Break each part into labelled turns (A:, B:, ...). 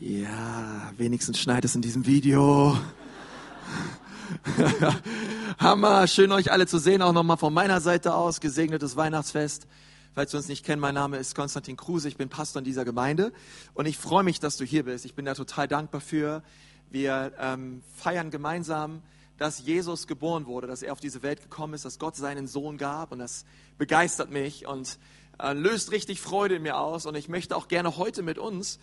A: Ja, wenigstens schneit es in diesem Video. Hammer, schön euch alle zu sehen, auch nochmal von meiner Seite aus. Gesegnetes Weihnachtsfest. Falls du uns nicht kennst, mein Name ist Konstantin Kruse, ich bin Pastor in dieser Gemeinde und ich freue mich, dass du hier bist. Ich bin da total dankbar für. Wir ähm, feiern gemeinsam, dass Jesus geboren wurde, dass er auf diese Welt gekommen ist, dass Gott seinen Sohn gab und das begeistert mich und äh, löst richtig Freude in mir aus und ich möchte auch gerne heute mit uns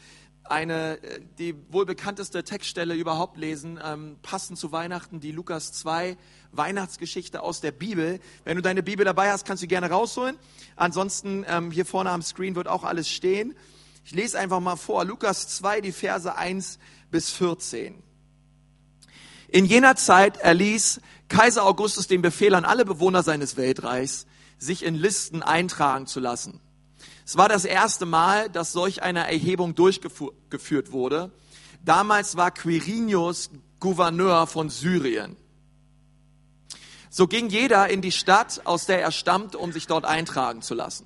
A: eine, äh, die wohl bekannteste Textstelle überhaupt lesen, ähm, passend zu Weihnachten, die Lukas 2 Weihnachtsgeschichte aus der Bibel. Wenn du deine Bibel dabei hast, kannst du gerne rausholen. Ansonsten ähm, hier vorne am Screen wird auch alles stehen. Ich lese einfach mal vor, Lukas 2, die Verse 1 bis 14. In jener Zeit erließ Kaiser Augustus den Befehl an alle Bewohner seines Weltreichs, sich in Listen eintragen zu lassen. Es war das erste Mal, dass solch eine Erhebung durchgeführt wurde. Damals war Quirinius Gouverneur von Syrien. So ging jeder in die Stadt, aus der er stammte, um sich dort eintragen zu lassen.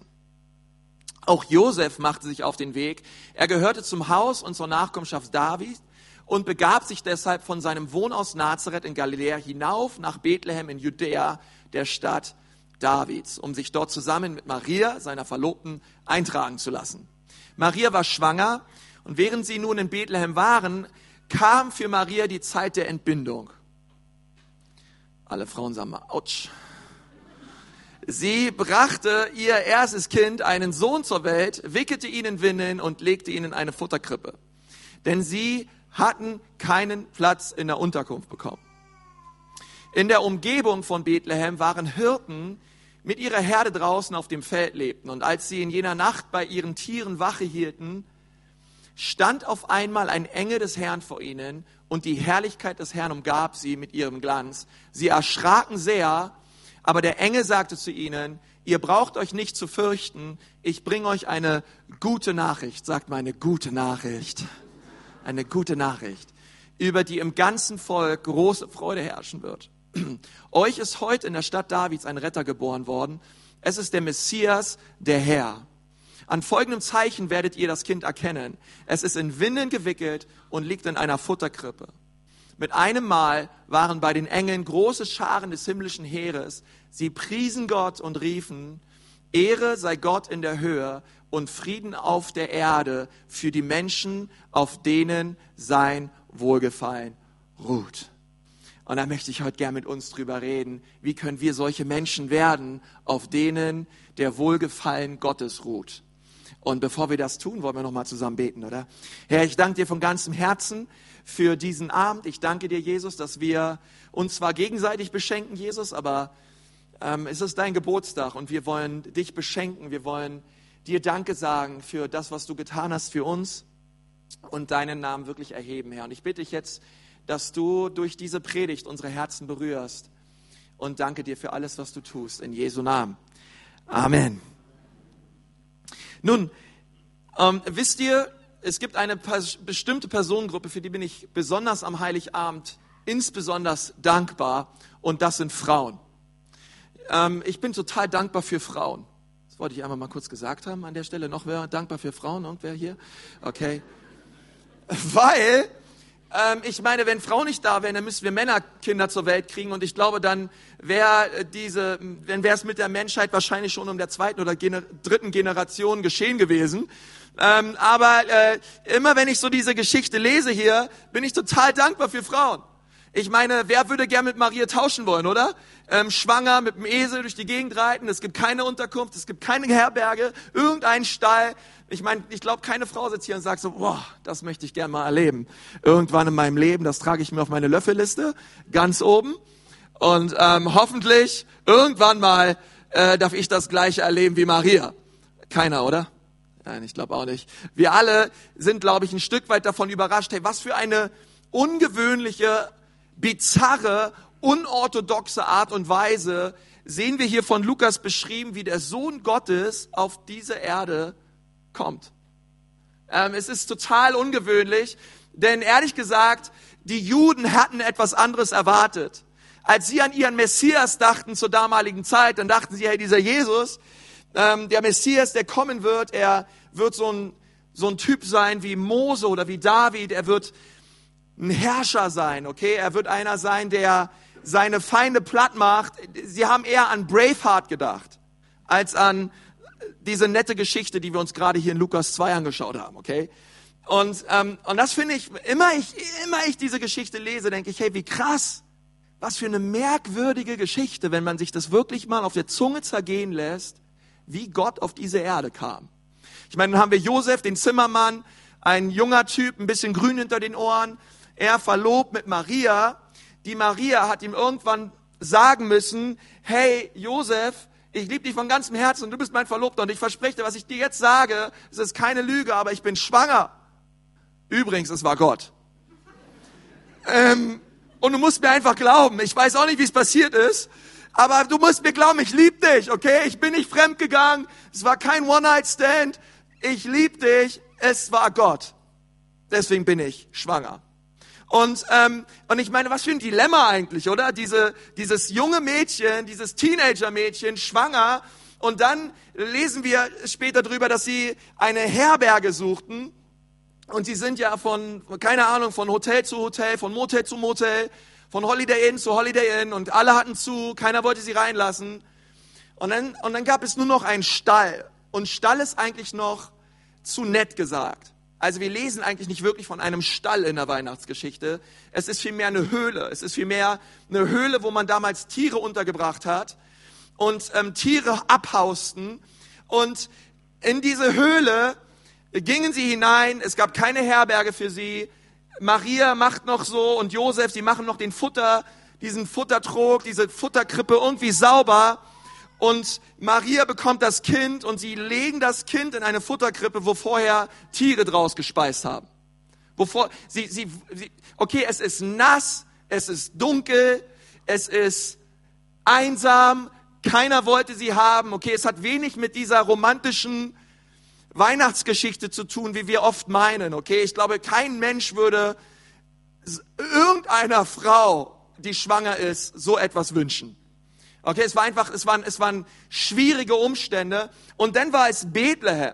A: Auch Josef machte sich auf den Weg. Er gehörte zum Haus und zur Nachkommenschaft Davids und begab sich deshalb von seinem Wohnhaus Nazareth in Galiläa hinauf nach Bethlehem in Judäa, der Stadt Davids, um sich dort zusammen mit Maria, seiner Verlobten, eintragen zu lassen. Maria war schwanger und während sie nun in Bethlehem waren, kam für Maria die Zeit der Entbindung. Alle Frauen sagen mal, ouch. Sie brachte ihr erstes Kind, einen Sohn zur Welt, wickelte ihn in Windeln und legte ihn in eine Futterkrippe. Denn sie hatten keinen Platz in der Unterkunft bekommen. In der Umgebung von Bethlehem waren Hirten, mit ihrer Herde draußen auf dem Feld lebten. Und als sie in jener Nacht bei ihren Tieren Wache hielten, stand auf einmal ein Engel des Herrn vor ihnen und die Herrlichkeit des Herrn umgab sie mit ihrem Glanz. Sie erschraken sehr, aber der Engel sagte zu ihnen, ihr braucht euch nicht zu fürchten, ich bringe euch eine gute Nachricht, sagt mal eine gute Nachricht, eine gute Nachricht, über die im ganzen Volk große Freude herrschen wird. Euch ist heute in der Stadt Davids ein Retter geboren worden. Es ist der Messias, der Herr. An folgendem Zeichen werdet ihr das Kind erkennen. Es ist in Winden gewickelt und liegt in einer Futterkrippe. Mit einem Mal waren bei den Engeln große Scharen des himmlischen Heeres. Sie priesen Gott und riefen, Ehre sei Gott in der Höhe und Frieden auf der Erde für die Menschen, auf denen sein Wohlgefallen ruht. Und da möchte ich heute gern mit uns drüber reden. Wie können wir solche Menschen werden, auf denen der Wohlgefallen Gottes ruht? Und bevor wir das tun, wollen wir noch mal zusammen beten, oder? Herr, ich danke dir von ganzem Herzen für diesen Abend. Ich danke dir, Jesus, dass wir uns zwar gegenseitig beschenken, Jesus, aber ähm, es ist dein Geburtstag und wir wollen dich beschenken. Wir wollen dir Danke sagen für das, was du getan hast für uns und deinen Namen wirklich erheben, Herr. Und ich bitte dich jetzt, dass du durch diese Predigt unsere Herzen berührst. Und danke dir für alles, was du tust. In Jesu Namen. Amen. Nun, ähm, wisst ihr, es gibt eine bestimmte Personengruppe, für die bin ich besonders am Heiligabend insbesondere dankbar. Und das sind Frauen. Ähm, ich bin total dankbar für Frauen. Das wollte ich einmal mal kurz gesagt haben an der Stelle. Noch wer dankbar für Frauen? Irgendwer hier? Okay. Weil ähm, ich meine, wenn Frauen nicht da wären, dann müssten wir Männerkinder zur Welt kriegen. Und ich glaube, dann wäre äh, diese, wenn wäre es mit der Menschheit wahrscheinlich schon um der zweiten oder gener dritten Generation geschehen gewesen. Ähm, aber äh, immer wenn ich so diese Geschichte lese hier, bin ich total dankbar für Frauen. Ich meine, wer würde gern mit Maria tauschen wollen, oder? Ähm, schwanger, mit dem Esel durch die Gegend reiten, es gibt keine Unterkunft, es gibt keine Herberge, irgendein Stall. Ich meine, ich glaube, keine Frau sitzt hier und sagt so, boah, das möchte ich gern mal erleben. Irgendwann in meinem Leben, das trage ich mir auf meine Löffelliste, ganz oben. Und ähm, hoffentlich irgendwann mal äh, darf ich das gleiche erleben wie Maria. Keiner, oder? Nein, ich glaube auch nicht. Wir alle sind, glaube ich, ein Stück weit davon überrascht. Hey, was für eine ungewöhnliche bizarre, unorthodoxe Art und Weise sehen wir hier von Lukas beschrieben, wie der Sohn Gottes auf diese Erde kommt. Ähm, es ist total ungewöhnlich, denn ehrlich gesagt, die Juden hatten etwas anderes erwartet. Als sie an ihren Messias dachten zur damaligen Zeit, dann dachten sie, hey, dieser Jesus, ähm, der Messias, der kommen wird, er wird so ein so ein Typ sein wie Mose oder wie David. Er wird ein Herrscher sein, okay? Er wird einer sein, der seine Feinde platt macht. Sie haben eher an Braveheart gedacht, als an diese nette Geschichte, die wir uns gerade hier in Lukas 2 angeschaut haben, okay? Und, ähm, und das finde ich, immer ich, immer ich diese Geschichte lese, denke ich, hey, wie krass, was für eine merkwürdige Geschichte, wenn man sich das wirklich mal auf der Zunge zergehen lässt, wie Gott auf diese Erde kam. Ich meine, dann haben wir Josef, den Zimmermann, ein junger Typ, ein bisschen grün hinter den Ohren. Er verlobt mit Maria. Die Maria hat ihm irgendwann sagen müssen, hey Josef, ich liebe dich von ganzem Herzen und du bist mein Verlobter und ich verspreche dir, was ich dir jetzt sage, es ist keine Lüge, aber ich bin schwanger. Übrigens, es war Gott. Ähm, und du musst mir einfach glauben. Ich weiß auch nicht, wie es passiert ist. Aber du musst mir glauben, ich liebe dich, okay? Ich bin nicht fremdgegangen. Es war kein One-Night-Stand. Ich liebe dich. Es war Gott. Deswegen bin ich schwanger. Und, ähm, und ich meine, was für ein Dilemma eigentlich, oder? Diese, dieses junge Mädchen, dieses Teenager-Mädchen, schwanger. Und dann lesen wir später drüber, dass sie eine Herberge suchten. Und sie sind ja von, keine Ahnung, von Hotel zu Hotel, von Motel zu Motel, von Holiday Inn zu Holiday Inn und alle hatten zu, keiner wollte sie reinlassen. Und dann, und dann gab es nur noch einen Stall. Und Stall ist eigentlich noch zu nett gesagt. Also wir lesen eigentlich nicht wirklich von einem Stall in der Weihnachtsgeschichte. Es ist vielmehr eine Höhle. Es ist vielmehr eine Höhle, wo man damals Tiere untergebracht hat und ähm, Tiere abhausten. Und in diese Höhle gingen sie hinein. Es gab keine Herberge für sie. Maria macht noch so und Josef, sie machen noch den Futter, diesen Futtertrog, diese Futterkrippe irgendwie sauber und Maria bekommt das Kind und sie legen das Kind in eine Futterkrippe, wo vorher Tiere draus gespeist haben. Wovor sie, sie, sie, okay, es ist nass, es ist dunkel, es ist einsam, keiner wollte sie haben. Okay, es hat wenig mit dieser romantischen Weihnachtsgeschichte zu tun, wie wir oft meinen. Okay, ich glaube, kein Mensch würde irgendeiner Frau, die schwanger ist, so etwas wünschen. Okay, es war einfach, es waren, es waren schwierige Umstände. Und dann war es Bethlehem,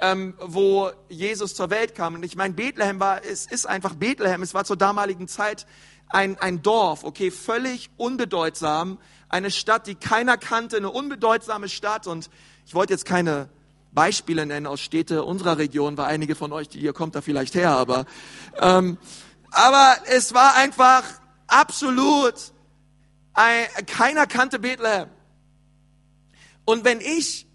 A: ähm, wo Jesus zur Welt kam. Und ich meine, Bethlehem war, es ist einfach Bethlehem. Es war zur damaligen Zeit ein, ein Dorf, okay, völlig unbedeutsam. Eine Stadt, die keiner kannte, eine unbedeutsame Stadt. Und ich wollte jetzt keine Beispiele nennen aus Städte unserer Region, weil einige von euch, die hier kommt, da vielleicht her, aber, ähm, aber es war einfach absolut keiner kannte Bethlehem. Und wenn ich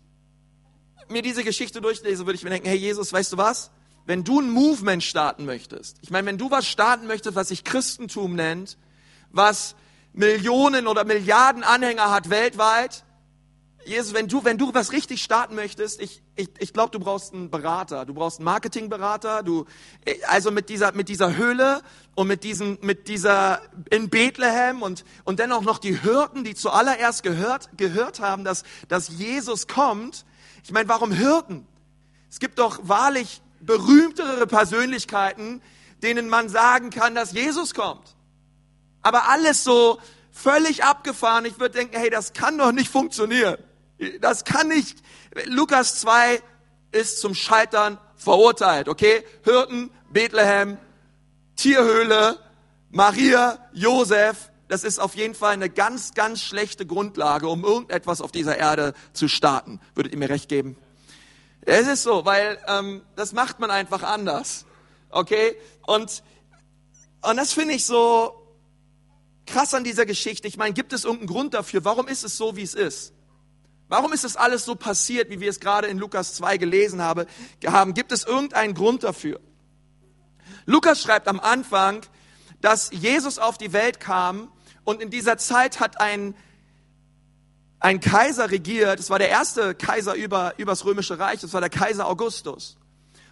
A: mir diese Geschichte durchlese, würde ich mir denken, hey Jesus, weißt du was? Wenn du ein Movement starten möchtest, ich meine, wenn du was starten möchtest, was sich Christentum nennt, was Millionen oder Milliarden Anhänger hat weltweit, Jesus, wenn du, wenn du was richtig starten möchtest, ich, ich, ich glaube, du brauchst einen Berater, du brauchst einen Marketingberater, du, also mit dieser, mit dieser Höhle und mit diesem, mit dieser, in Bethlehem und, und dennoch noch die Hirten, die zuallererst gehört, gehört haben, dass, dass Jesus kommt. Ich meine, warum Hirten? Es gibt doch wahrlich berühmtere Persönlichkeiten, denen man sagen kann, dass Jesus kommt. Aber alles so völlig abgefahren. Ich würde denken, hey, das kann doch nicht funktionieren. Das kann nicht. Lukas 2 ist zum Scheitern verurteilt, okay? Hirten, Bethlehem, Tierhöhle, Maria, Josef, das ist auf jeden Fall eine ganz, ganz schlechte Grundlage, um irgendetwas auf dieser Erde zu starten. Würdet ihr mir recht geben? Es ist so, weil ähm, das macht man einfach anders, okay? Und und das finde ich so krass an dieser Geschichte. Ich meine, gibt es irgendeinen Grund dafür? Warum ist es so, wie es ist? Warum ist das alles so passiert, wie wir es gerade in Lukas 2 gelesen haben? Gibt es irgendeinen Grund dafür? Lukas schreibt am Anfang, dass Jesus auf die Welt kam und in dieser Zeit hat ein, ein Kaiser regiert. Es war der erste Kaiser über, über das römische Reich. Das war der Kaiser Augustus.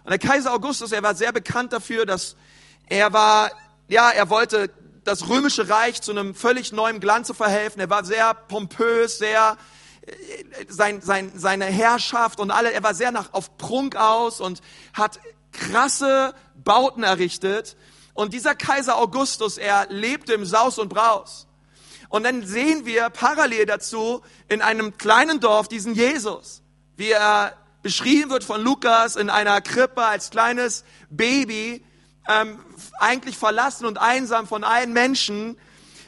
A: Und der Kaiser Augustus, er war sehr bekannt dafür, dass er war, ja, er wollte das römische Reich zu einem völlig neuen Glanze verhelfen. Er war sehr pompös, sehr sein, sein, seine Herrschaft und alle, er war sehr nach, auf Prunk aus und hat krasse Bauten errichtet. Und dieser Kaiser Augustus, er lebte im Saus und Braus. Und dann sehen wir parallel dazu in einem kleinen Dorf diesen Jesus, wie er beschrieben wird von Lukas in einer Krippe als kleines Baby, ähm, eigentlich verlassen und einsam von allen Menschen.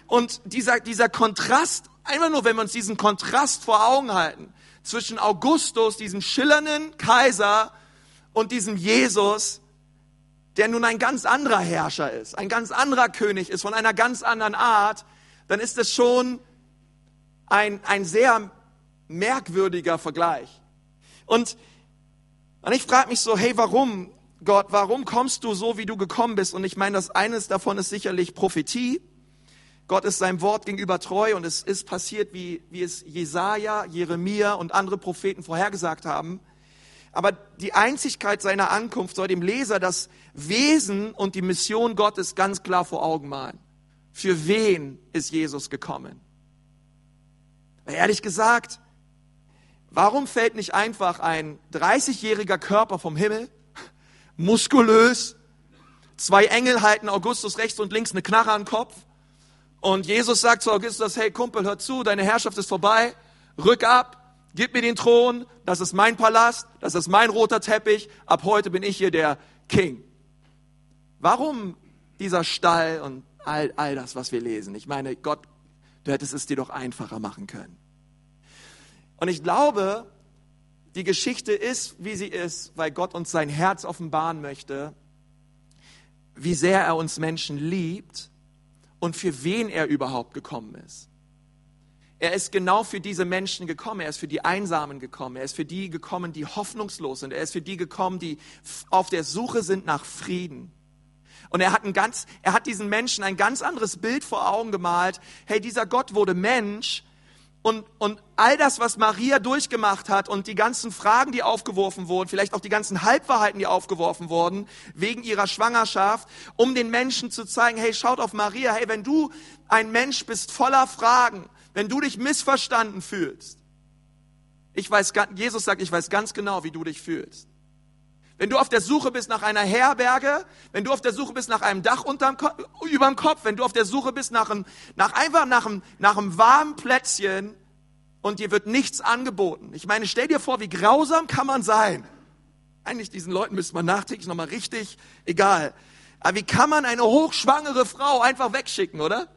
A: Und dieser, dieser Kontrast, einfach nur, wenn wir uns diesen Kontrast vor Augen halten, zwischen Augustus, diesem schillernden Kaiser, und diesem Jesus, der nun ein ganz anderer Herrscher ist, ein ganz anderer König ist, von einer ganz anderen Art, dann ist es schon ein, ein sehr merkwürdiger Vergleich. Und, und ich frage mich so, hey, warum, Gott, warum kommst du so, wie du gekommen bist? Und ich meine, das eines davon ist sicherlich Prophetie. Gott ist seinem Wort gegenüber treu und es ist passiert, wie, wie es Jesaja, Jeremia und andere Propheten vorhergesagt haben. Aber die Einzigkeit seiner Ankunft soll dem Leser das Wesen und die Mission Gottes ganz klar vor Augen malen. Für wen ist Jesus gekommen? Ehrlich gesagt, warum fällt nicht einfach ein 30-jähriger Körper vom Himmel, muskulös, zwei Engel halten Augustus rechts und links eine Knarre am Kopf und Jesus sagt zu Augustus, hey Kumpel, hör zu, deine Herrschaft ist vorbei, rück ab, Gib mir den Thron, das ist mein Palast, das ist mein roter Teppich, ab heute bin ich hier der King. Warum dieser Stall und all, all das, was wir lesen? Ich meine, Gott, du hättest es dir doch einfacher machen können. Und ich glaube, die Geschichte ist, wie sie ist, weil Gott uns sein Herz offenbaren möchte, wie sehr er uns Menschen liebt und für wen er überhaupt gekommen ist. Er ist genau für diese Menschen gekommen. Er ist für die Einsamen gekommen. Er ist für die gekommen, die hoffnungslos sind. Er ist für die gekommen, die auf der Suche sind nach Frieden. Und er hat ein ganz, er hat diesen Menschen ein ganz anderes Bild vor Augen gemalt. Hey, dieser Gott wurde Mensch. Und, und all das, was Maria durchgemacht hat und die ganzen Fragen, die aufgeworfen wurden, vielleicht auch die ganzen Halbwahrheiten, die aufgeworfen wurden, wegen ihrer Schwangerschaft, um den Menschen zu zeigen, hey, schaut auf Maria, hey, wenn du ein Mensch bist voller Fragen, wenn du dich missverstanden fühlst, ich weiß, Jesus sagt, ich weiß ganz genau, wie du dich fühlst. Wenn du auf der Suche bist nach einer Herberge, wenn du auf der Suche bist nach einem Dach unterm überm Kopf, wenn du auf der Suche bist nach einem, nach einfach nach einem, nach einem warmen Plätzchen und dir wird nichts angeboten. Ich meine, stell dir vor, wie grausam kann man sein? Eigentlich diesen Leuten müsste man nachträglich nochmal richtig, egal. Aber wie kann man eine hochschwangere Frau einfach wegschicken, oder?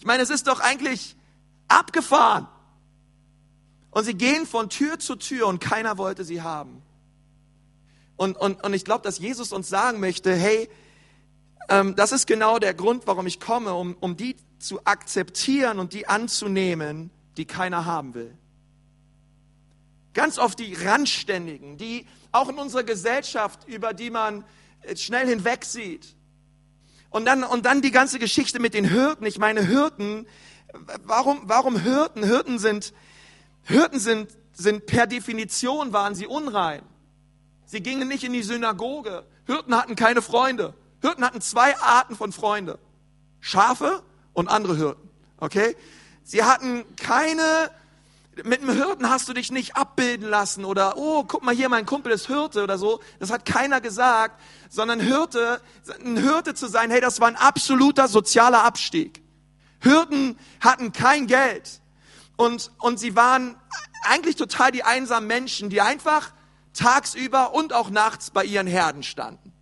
A: Ich meine, es ist doch eigentlich abgefahren. Und sie gehen von Tür zu Tür und keiner wollte sie haben. Und, und, und ich glaube, dass Jesus uns sagen möchte, hey, ähm, das ist genau der Grund, warum ich komme, um, um die zu akzeptieren und die anzunehmen, die keiner haben will. Ganz oft die Randständigen, die auch in unserer Gesellschaft, über die man schnell hinweg sieht. Und dann, und dann die ganze Geschichte mit den Hirten. Ich meine, Hirten, Warum, warum Hirten? Hirten sind, Hirten sind, sind per Definition waren sie unrein. Sie gingen nicht in die Synagoge. Hirten hatten keine Freunde. Hirten hatten zwei Arten von Freunde. Schafe und andere Hirten. Okay? Sie hatten keine, mit einem Hirten hast du dich nicht abbilden lassen oder, oh, guck mal hier, mein Kumpel ist Hirte oder so. Das hat keiner gesagt, sondern Hirte, ein Hirte zu sein, hey, das war ein absoluter sozialer Abstieg. Hürden hatten kein Geld und, und sie waren eigentlich total die einsamen Menschen, die einfach tagsüber und auch nachts bei ihren Herden standen.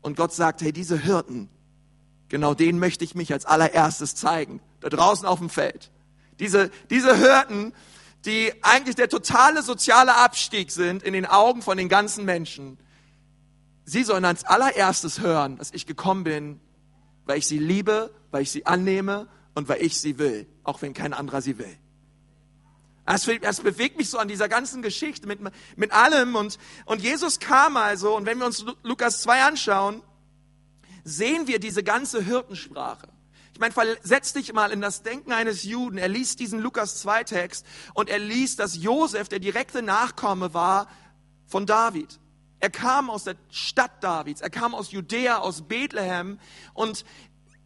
A: Und Gott sagt, hey, diese Hirten, genau denen möchte ich mich als allererstes zeigen, da draußen auf dem Feld. Diese, diese Hirten, die eigentlich der totale soziale Abstieg sind in den Augen von den ganzen Menschen, sie sollen als allererstes hören, dass ich gekommen bin, weil ich sie liebe, weil ich sie annehme und weil ich sie will, auch wenn kein anderer sie will. Das, das bewegt mich so an dieser ganzen Geschichte mit, mit allem. Und, und Jesus kam also, und wenn wir uns Lukas 2 anschauen, sehen wir diese ganze Hirtensprache. Ich meine, versetz dich mal in das Denken eines Juden. Er liest diesen Lukas 2 Text und er liest, dass Josef der direkte Nachkomme war von David. Er kam aus der Stadt Davids, er kam aus Judäa, aus Bethlehem. Und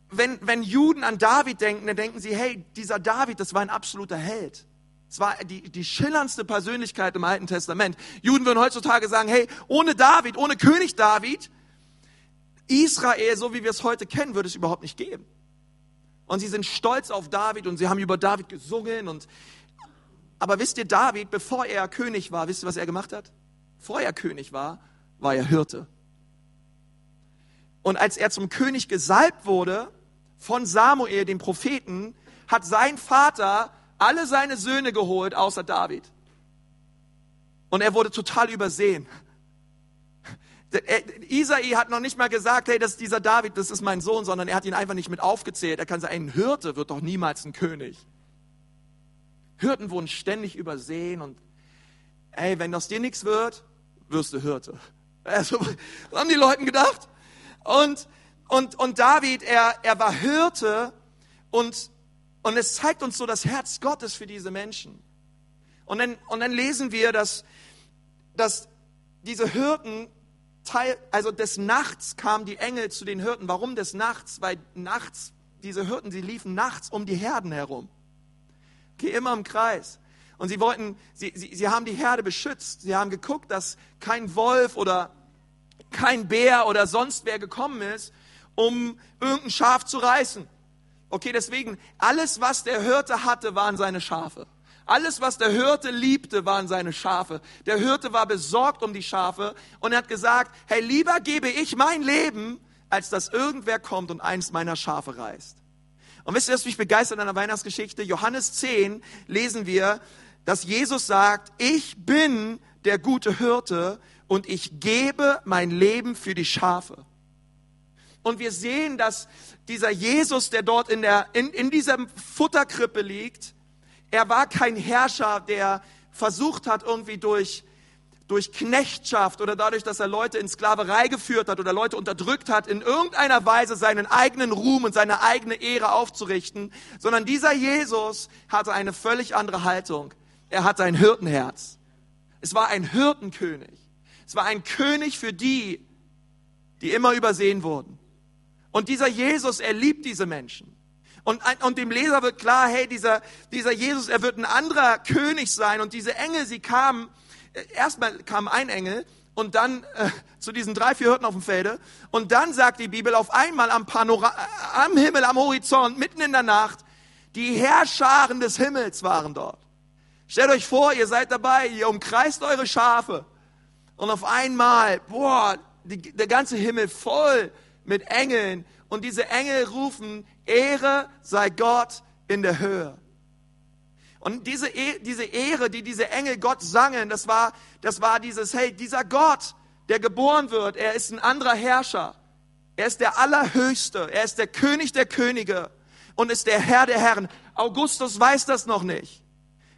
A: wenn, wenn Juden an David denken, dann denken sie, hey, dieser David, das war ein absoluter Held. Es war die, die schillerndste Persönlichkeit im Alten Testament. Juden würden heutzutage sagen, hey, ohne David, ohne König David, Israel, so wie wir es heute kennen, würde es überhaupt nicht geben. Und sie sind stolz auf David und sie haben über David gesungen und Aber wisst ihr, David, bevor er König war, wisst ihr, was er gemacht hat? Bevor er König war, war er Hirte. Und als er zum König gesalbt wurde von Samuel, dem Propheten, hat sein Vater alle seine Söhne geholt, außer David. Und er wurde total übersehen. Isai hat noch nicht mal gesagt, hey, das ist dieser David, das ist mein Sohn, sondern er hat ihn einfach nicht mit aufgezählt. Er kann sagen, ein Hirte wird doch niemals ein König. Hirten wurden ständig übersehen und ey, wenn aus dir nichts wird, wirst du Hirte. Also, haben die Leuten gedacht. Und, und, und David, er, er war Hirte und, und es zeigt uns so das Herz Gottes für diese Menschen. Und dann, und dann lesen wir, dass, dass diese Hirten Teil, also des Nachts kamen die Engel zu den Hirten. Warum des Nachts? Weil nachts, diese Hirten, sie liefen nachts um die Herden herum. Okay, immer im Kreis. Und sie wollten, sie, sie, sie haben die Herde beschützt. Sie haben geguckt, dass kein Wolf oder kein Bär oder sonst wer gekommen ist, um irgendein Schaf zu reißen. Okay, deswegen, alles, was der Hirte hatte, waren seine Schafe. Alles, was der Hirte liebte, waren seine Schafe. Der Hirte war besorgt um die Schafe und er hat gesagt, hey, lieber gebe ich mein Leben, als dass irgendwer kommt und eins meiner Schafe reißt. Und wisst ihr, was mich begeistert an der Weihnachtsgeschichte? Johannes 10 lesen wir, dass Jesus sagt, ich bin der gute Hirte und ich gebe mein Leben für die Schafe. Und wir sehen, dass dieser Jesus, der dort in, der, in, in dieser Futterkrippe liegt, er war kein Herrscher, der versucht hat, irgendwie durch, durch Knechtschaft oder dadurch, dass er Leute in Sklaverei geführt hat oder Leute unterdrückt hat, in irgendeiner Weise seinen eigenen Ruhm und seine eigene Ehre aufzurichten, sondern dieser Jesus hatte eine völlig andere Haltung. Er hatte ein Hirtenherz. Es war ein Hirtenkönig. Es war ein König für die, die immer übersehen wurden. Und dieser Jesus, er liebt diese Menschen. Und, und dem Leser wird klar, hey, dieser, dieser Jesus, er wird ein anderer König sein. Und diese Engel, sie kamen, äh, erstmal kam ein Engel und dann äh, zu diesen drei, vier Hirten auf dem Felde. Und dann sagt die Bibel auf einmal am, Panora äh, am Himmel, am Horizont, mitten in der Nacht, die Herrscharen des Himmels waren dort. Stellt euch vor, ihr seid dabei, ihr umkreist eure Schafe. Und auf einmal, boah, die, der ganze Himmel voll mit Engeln. Und diese Engel rufen, Ehre sei Gott in der Höhe. Und diese, e, diese Ehre, die diese Engel Gott sangen, das war, das war dieses, hey, dieser Gott, der geboren wird, er ist ein anderer Herrscher. Er ist der Allerhöchste. Er ist der König der Könige und ist der Herr der Herren. Augustus weiß das noch nicht.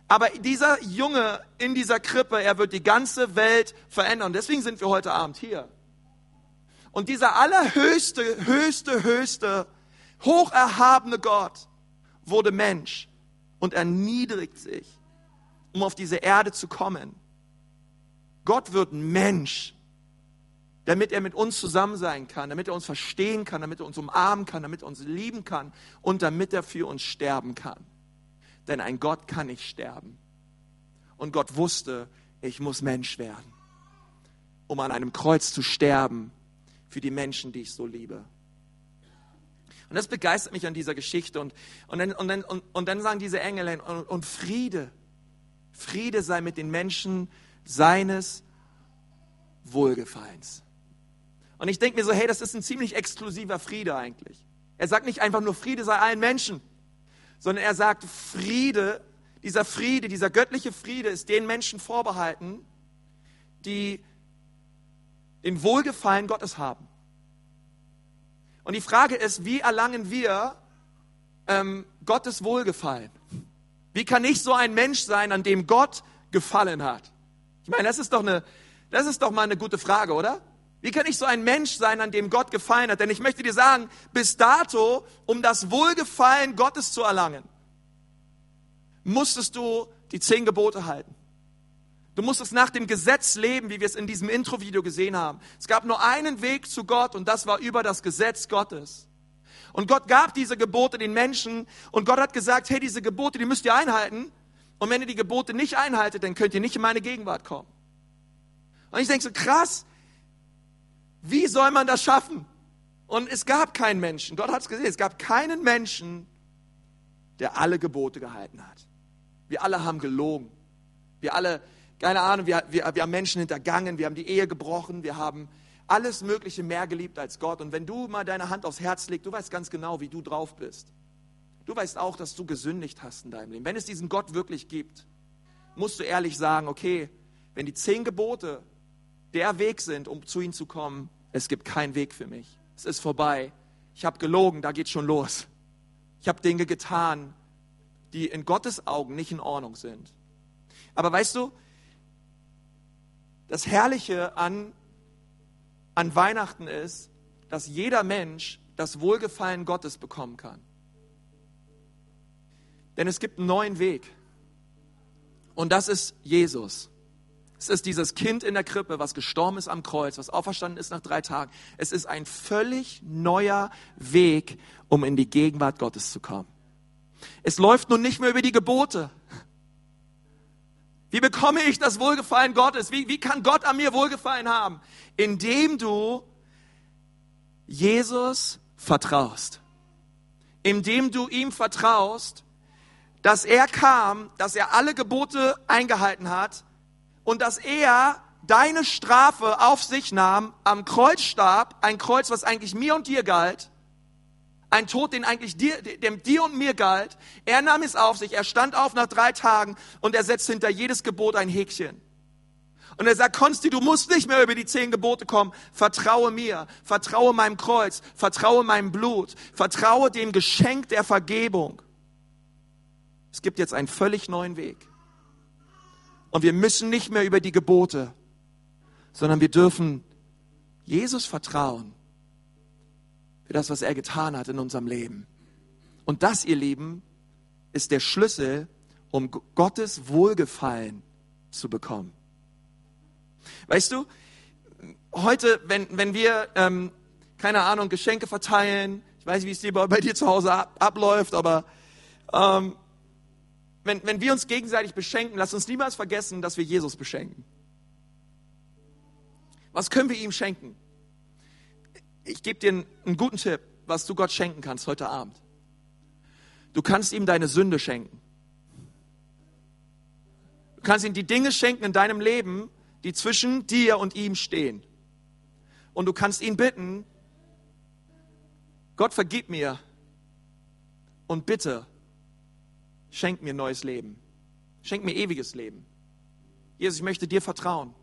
A: Aber dieser Junge in dieser Krippe, er wird die ganze Welt verändern. Deswegen sind wir heute Abend hier. Und dieser allerhöchste, höchste, höchste hocherhabene Gott wurde Mensch und erniedrigt sich, um auf diese Erde zu kommen. Gott wird Mensch, damit er mit uns zusammen sein kann, damit er uns verstehen kann, damit er uns umarmen kann, damit er uns lieben kann und damit er für uns sterben kann. Denn ein Gott kann nicht sterben. Und Gott wusste, ich muss Mensch werden, um an einem Kreuz zu sterben für die Menschen, die ich so liebe. Und das begeistert mich an dieser Geschichte. Und, und, dann, und, dann, und, und dann sagen diese Engel, und, und Friede, Friede sei mit den Menschen seines Wohlgefallens. Und ich denke mir so, hey, das ist ein ziemlich exklusiver Friede eigentlich. Er sagt nicht einfach nur Friede sei allen Menschen, sondern er sagt Friede, dieser Friede, dieser göttliche Friede ist den Menschen vorbehalten, die den Wohlgefallen Gottes haben. Und die Frage ist, wie erlangen wir ähm, Gottes Wohlgefallen? Wie kann ich so ein Mensch sein, an dem Gott gefallen hat? Ich meine, das ist doch eine, das ist doch mal eine gute Frage, oder? Wie kann ich so ein Mensch sein, an dem Gott gefallen hat? Denn ich möchte dir sagen, bis dato, um das Wohlgefallen Gottes zu erlangen, musstest du die zehn Gebote halten. Du musstest nach dem Gesetz leben, wie wir es in diesem Intro-Video gesehen haben. Es gab nur einen Weg zu Gott und das war über das Gesetz Gottes. Und Gott gab diese Gebote den Menschen und Gott hat gesagt, hey, diese Gebote, die müsst ihr einhalten. Und wenn ihr die Gebote nicht einhaltet, dann könnt ihr nicht in meine Gegenwart kommen. Und ich denke so, krass, wie soll man das schaffen? Und es gab keinen Menschen, Gott hat es gesehen, es gab keinen Menschen, der alle Gebote gehalten hat. Wir alle haben gelogen. Wir alle, keine Ahnung, wir, wir, wir haben Menschen hintergangen, wir haben die Ehe gebrochen, wir haben alles Mögliche mehr geliebt als Gott. Und wenn du mal deine Hand aufs Herz legst, du weißt ganz genau, wie du drauf bist. Du weißt auch, dass du gesündigt hast in deinem Leben. Wenn es diesen Gott wirklich gibt, musst du ehrlich sagen, okay, wenn die zehn Gebote der Weg sind, um zu ihm zu kommen, es gibt keinen Weg für mich. Es ist vorbei. Ich habe gelogen, da geht schon los. Ich habe Dinge getan, die in Gottes Augen nicht in Ordnung sind. Aber weißt du, das Herrliche an, an Weihnachten ist, dass jeder Mensch das Wohlgefallen Gottes bekommen kann. Denn es gibt einen neuen Weg. Und das ist Jesus. Es ist dieses Kind in der Krippe, was gestorben ist am Kreuz, was auferstanden ist nach drei Tagen. Es ist ein völlig neuer Weg, um in die Gegenwart Gottes zu kommen. Es läuft nun nicht mehr über die Gebote. Wie bekomme ich das Wohlgefallen Gottes? Wie, wie kann Gott an mir Wohlgefallen haben? Indem du Jesus vertraust. Indem du ihm vertraust, dass er kam, dass er alle Gebote eingehalten hat und dass er deine Strafe auf sich nahm, am Kreuz starb, ein Kreuz, was eigentlich mir und dir galt, ein Tod, den eigentlich dir, dem dir und mir galt. Er nahm es auf sich, er stand auf nach drei Tagen und er setzt hinter jedes Gebot ein Häkchen. Und er sagt, Konsti, du musst nicht mehr über die zehn Gebote kommen. Vertraue mir, vertraue meinem Kreuz, vertraue meinem Blut, vertraue dem Geschenk der Vergebung. Es gibt jetzt einen völlig neuen Weg. Und wir müssen nicht mehr über die Gebote, sondern wir dürfen Jesus vertrauen für das, was er getan hat in unserem Leben. Und das, ihr Lieben, ist der Schlüssel, um Gottes Wohlgefallen zu bekommen. Weißt du, heute, wenn, wenn wir, ähm, keine Ahnung, Geschenke verteilen, ich weiß nicht, wie es dir bei, dir zu Hause ab, abläuft, aber ähm, wenn, wenn wir uns gegenseitig beschenken, lass uns niemals vergessen, dass wir Jesus beschenken. Was können wir ihm schenken? Ich gebe dir einen, einen guten Tipp, was du Gott schenken kannst heute Abend. Du kannst ihm deine Sünde schenken. Du kannst ihm die Dinge schenken in deinem Leben, die zwischen dir und ihm stehen. Und du kannst ihn bitten, Gott vergib mir und bitte schenk mir neues Leben. Schenk mir ewiges Leben. Jesus, ich möchte dir vertrauen.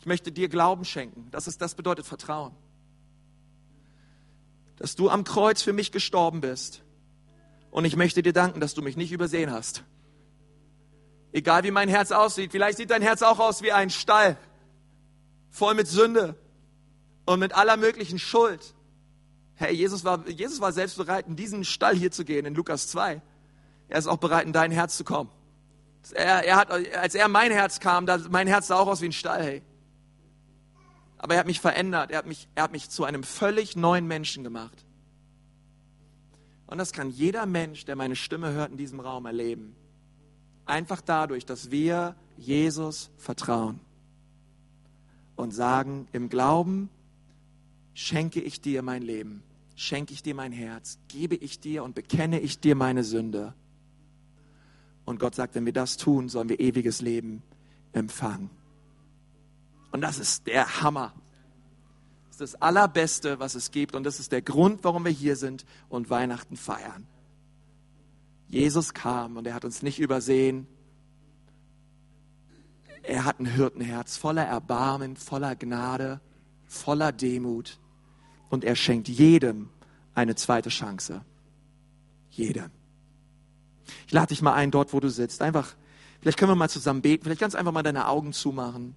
A: Ich möchte dir Glauben schenken. Das, ist, das bedeutet Vertrauen dass du am Kreuz für mich gestorben bist. Und ich möchte dir danken, dass du mich nicht übersehen hast. Egal wie mein Herz aussieht, vielleicht sieht dein Herz auch aus wie ein Stall, voll mit Sünde und mit aller möglichen Schuld. Herr, Jesus war, Jesus war selbst bereit, in diesen Stall hier zu gehen, in Lukas 2. Er ist auch bereit, in dein Herz zu kommen. Er, er hat, als er in mein Herz kam, da, mein Herz sah auch aus wie ein Stall, hey. Aber er hat mich verändert. Er hat mich, er hat mich zu einem völlig neuen Menschen gemacht. Und das kann jeder Mensch, der meine Stimme hört, in diesem Raum erleben. Einfach dadurch, dass wir Jesus vertrauen und sagen, im Glauben schenke ich dir mein Leben, schenke ich dir mein Herz, gebe ich dir und bekenne ich dir meine Sünde. Und Gott sagt, wenn wir das tun, sollen wir ewiges Leben empfangen. Und das ist der Hammer. Das ist das Allerbeste, was es gibt. Und das ist der Grund, warum wir hier sind und Weihnachten feiern. Jesus kam und er hat uns nicht übersehen. Er hat ein Hirtenherz voller Erbarmen, voller Gnade, voller Demut. Und er schenkt jedem eine zweite Chance. Jedem. Ich lade dich mal ein, dort wo du sitzt. Einfach, vielleicht können wir mal zusammen beten. Vielleicht du einfach mal deine Augen zumachen.